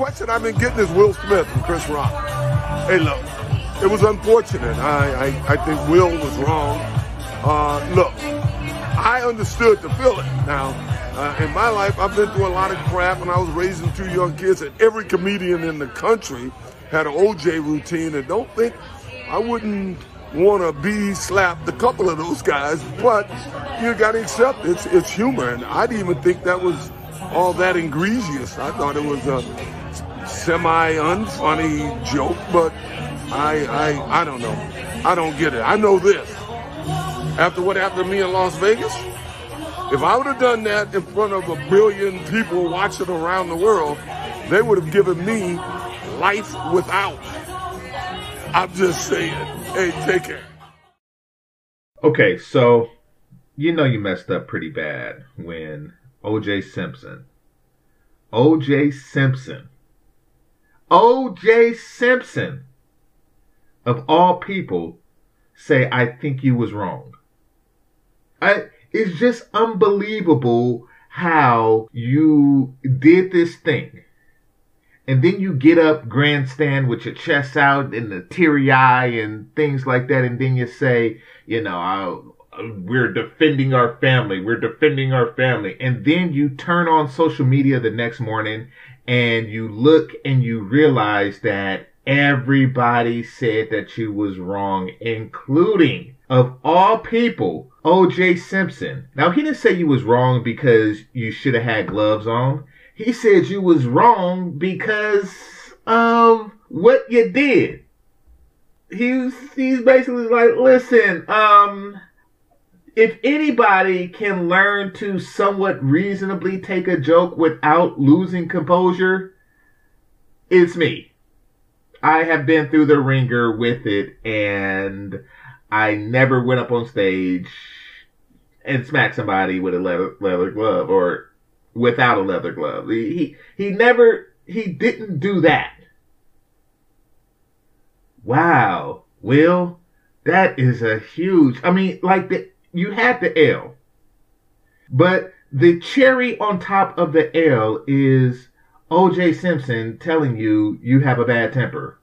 question I've been getting is Will Smith and Chris Rock. Hey, look, it was unfortunate. I, I, I think Will was wrong. Uh, look, I understood the feeling. Now, uh, in my life, I've been through a lot of crap, and I was raising two young kids, and every comedian in the country had an OJ routine, and don't think I wouldn't want to be slapped a couple of those guys, but you got to accept it's it's humor, and I didn't even think that was all that egregious. I thought it was a semi unfunny joke, but I I I don't know. I don't get it. I know this. After what happened to me in Las Vegas, if I would have done that in front of a billion people watching around the world, they would have given me life without. I'm just saying. Hey, take care. Okay, so you know you messed up pretty bad when OJ Simpson, OJ Simpson, OJ Simpson, of all people, say, I think you was wrong. I, it's just unbelievable how you did this thing. And then you get up grandstand with your chest out and the teary eye and things like that, and then you say, you know, I, we're defending our family, we're defending our family, and then you turn on social media the next morning and you look and you realize that everybody said that you was wrong, including of all people, OJ Simpson. Now he didn't say you was wrong because you should have had gloves on he said you was wrong because of what you did. He's he's basically like, listen, um, if anybody can learn to somewhat reasonably take a joke without losing composure, it's me. I have been through the ringer with it, and I never went up on stage and smacked somebody with a leather, leather glove or without a leather glove. He, he, he never, he didn't do that. Wow. Will, that is a huge, I mean, like the, you had the L, but the cherry on top of the L is OJ Simpson telling you you have a bad temper.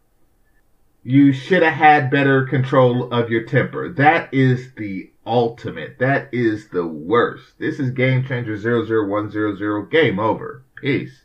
You should have had better control of your temper. That is the ultimate. That is the worst. This is Game Changer 00100. Game over. Peace.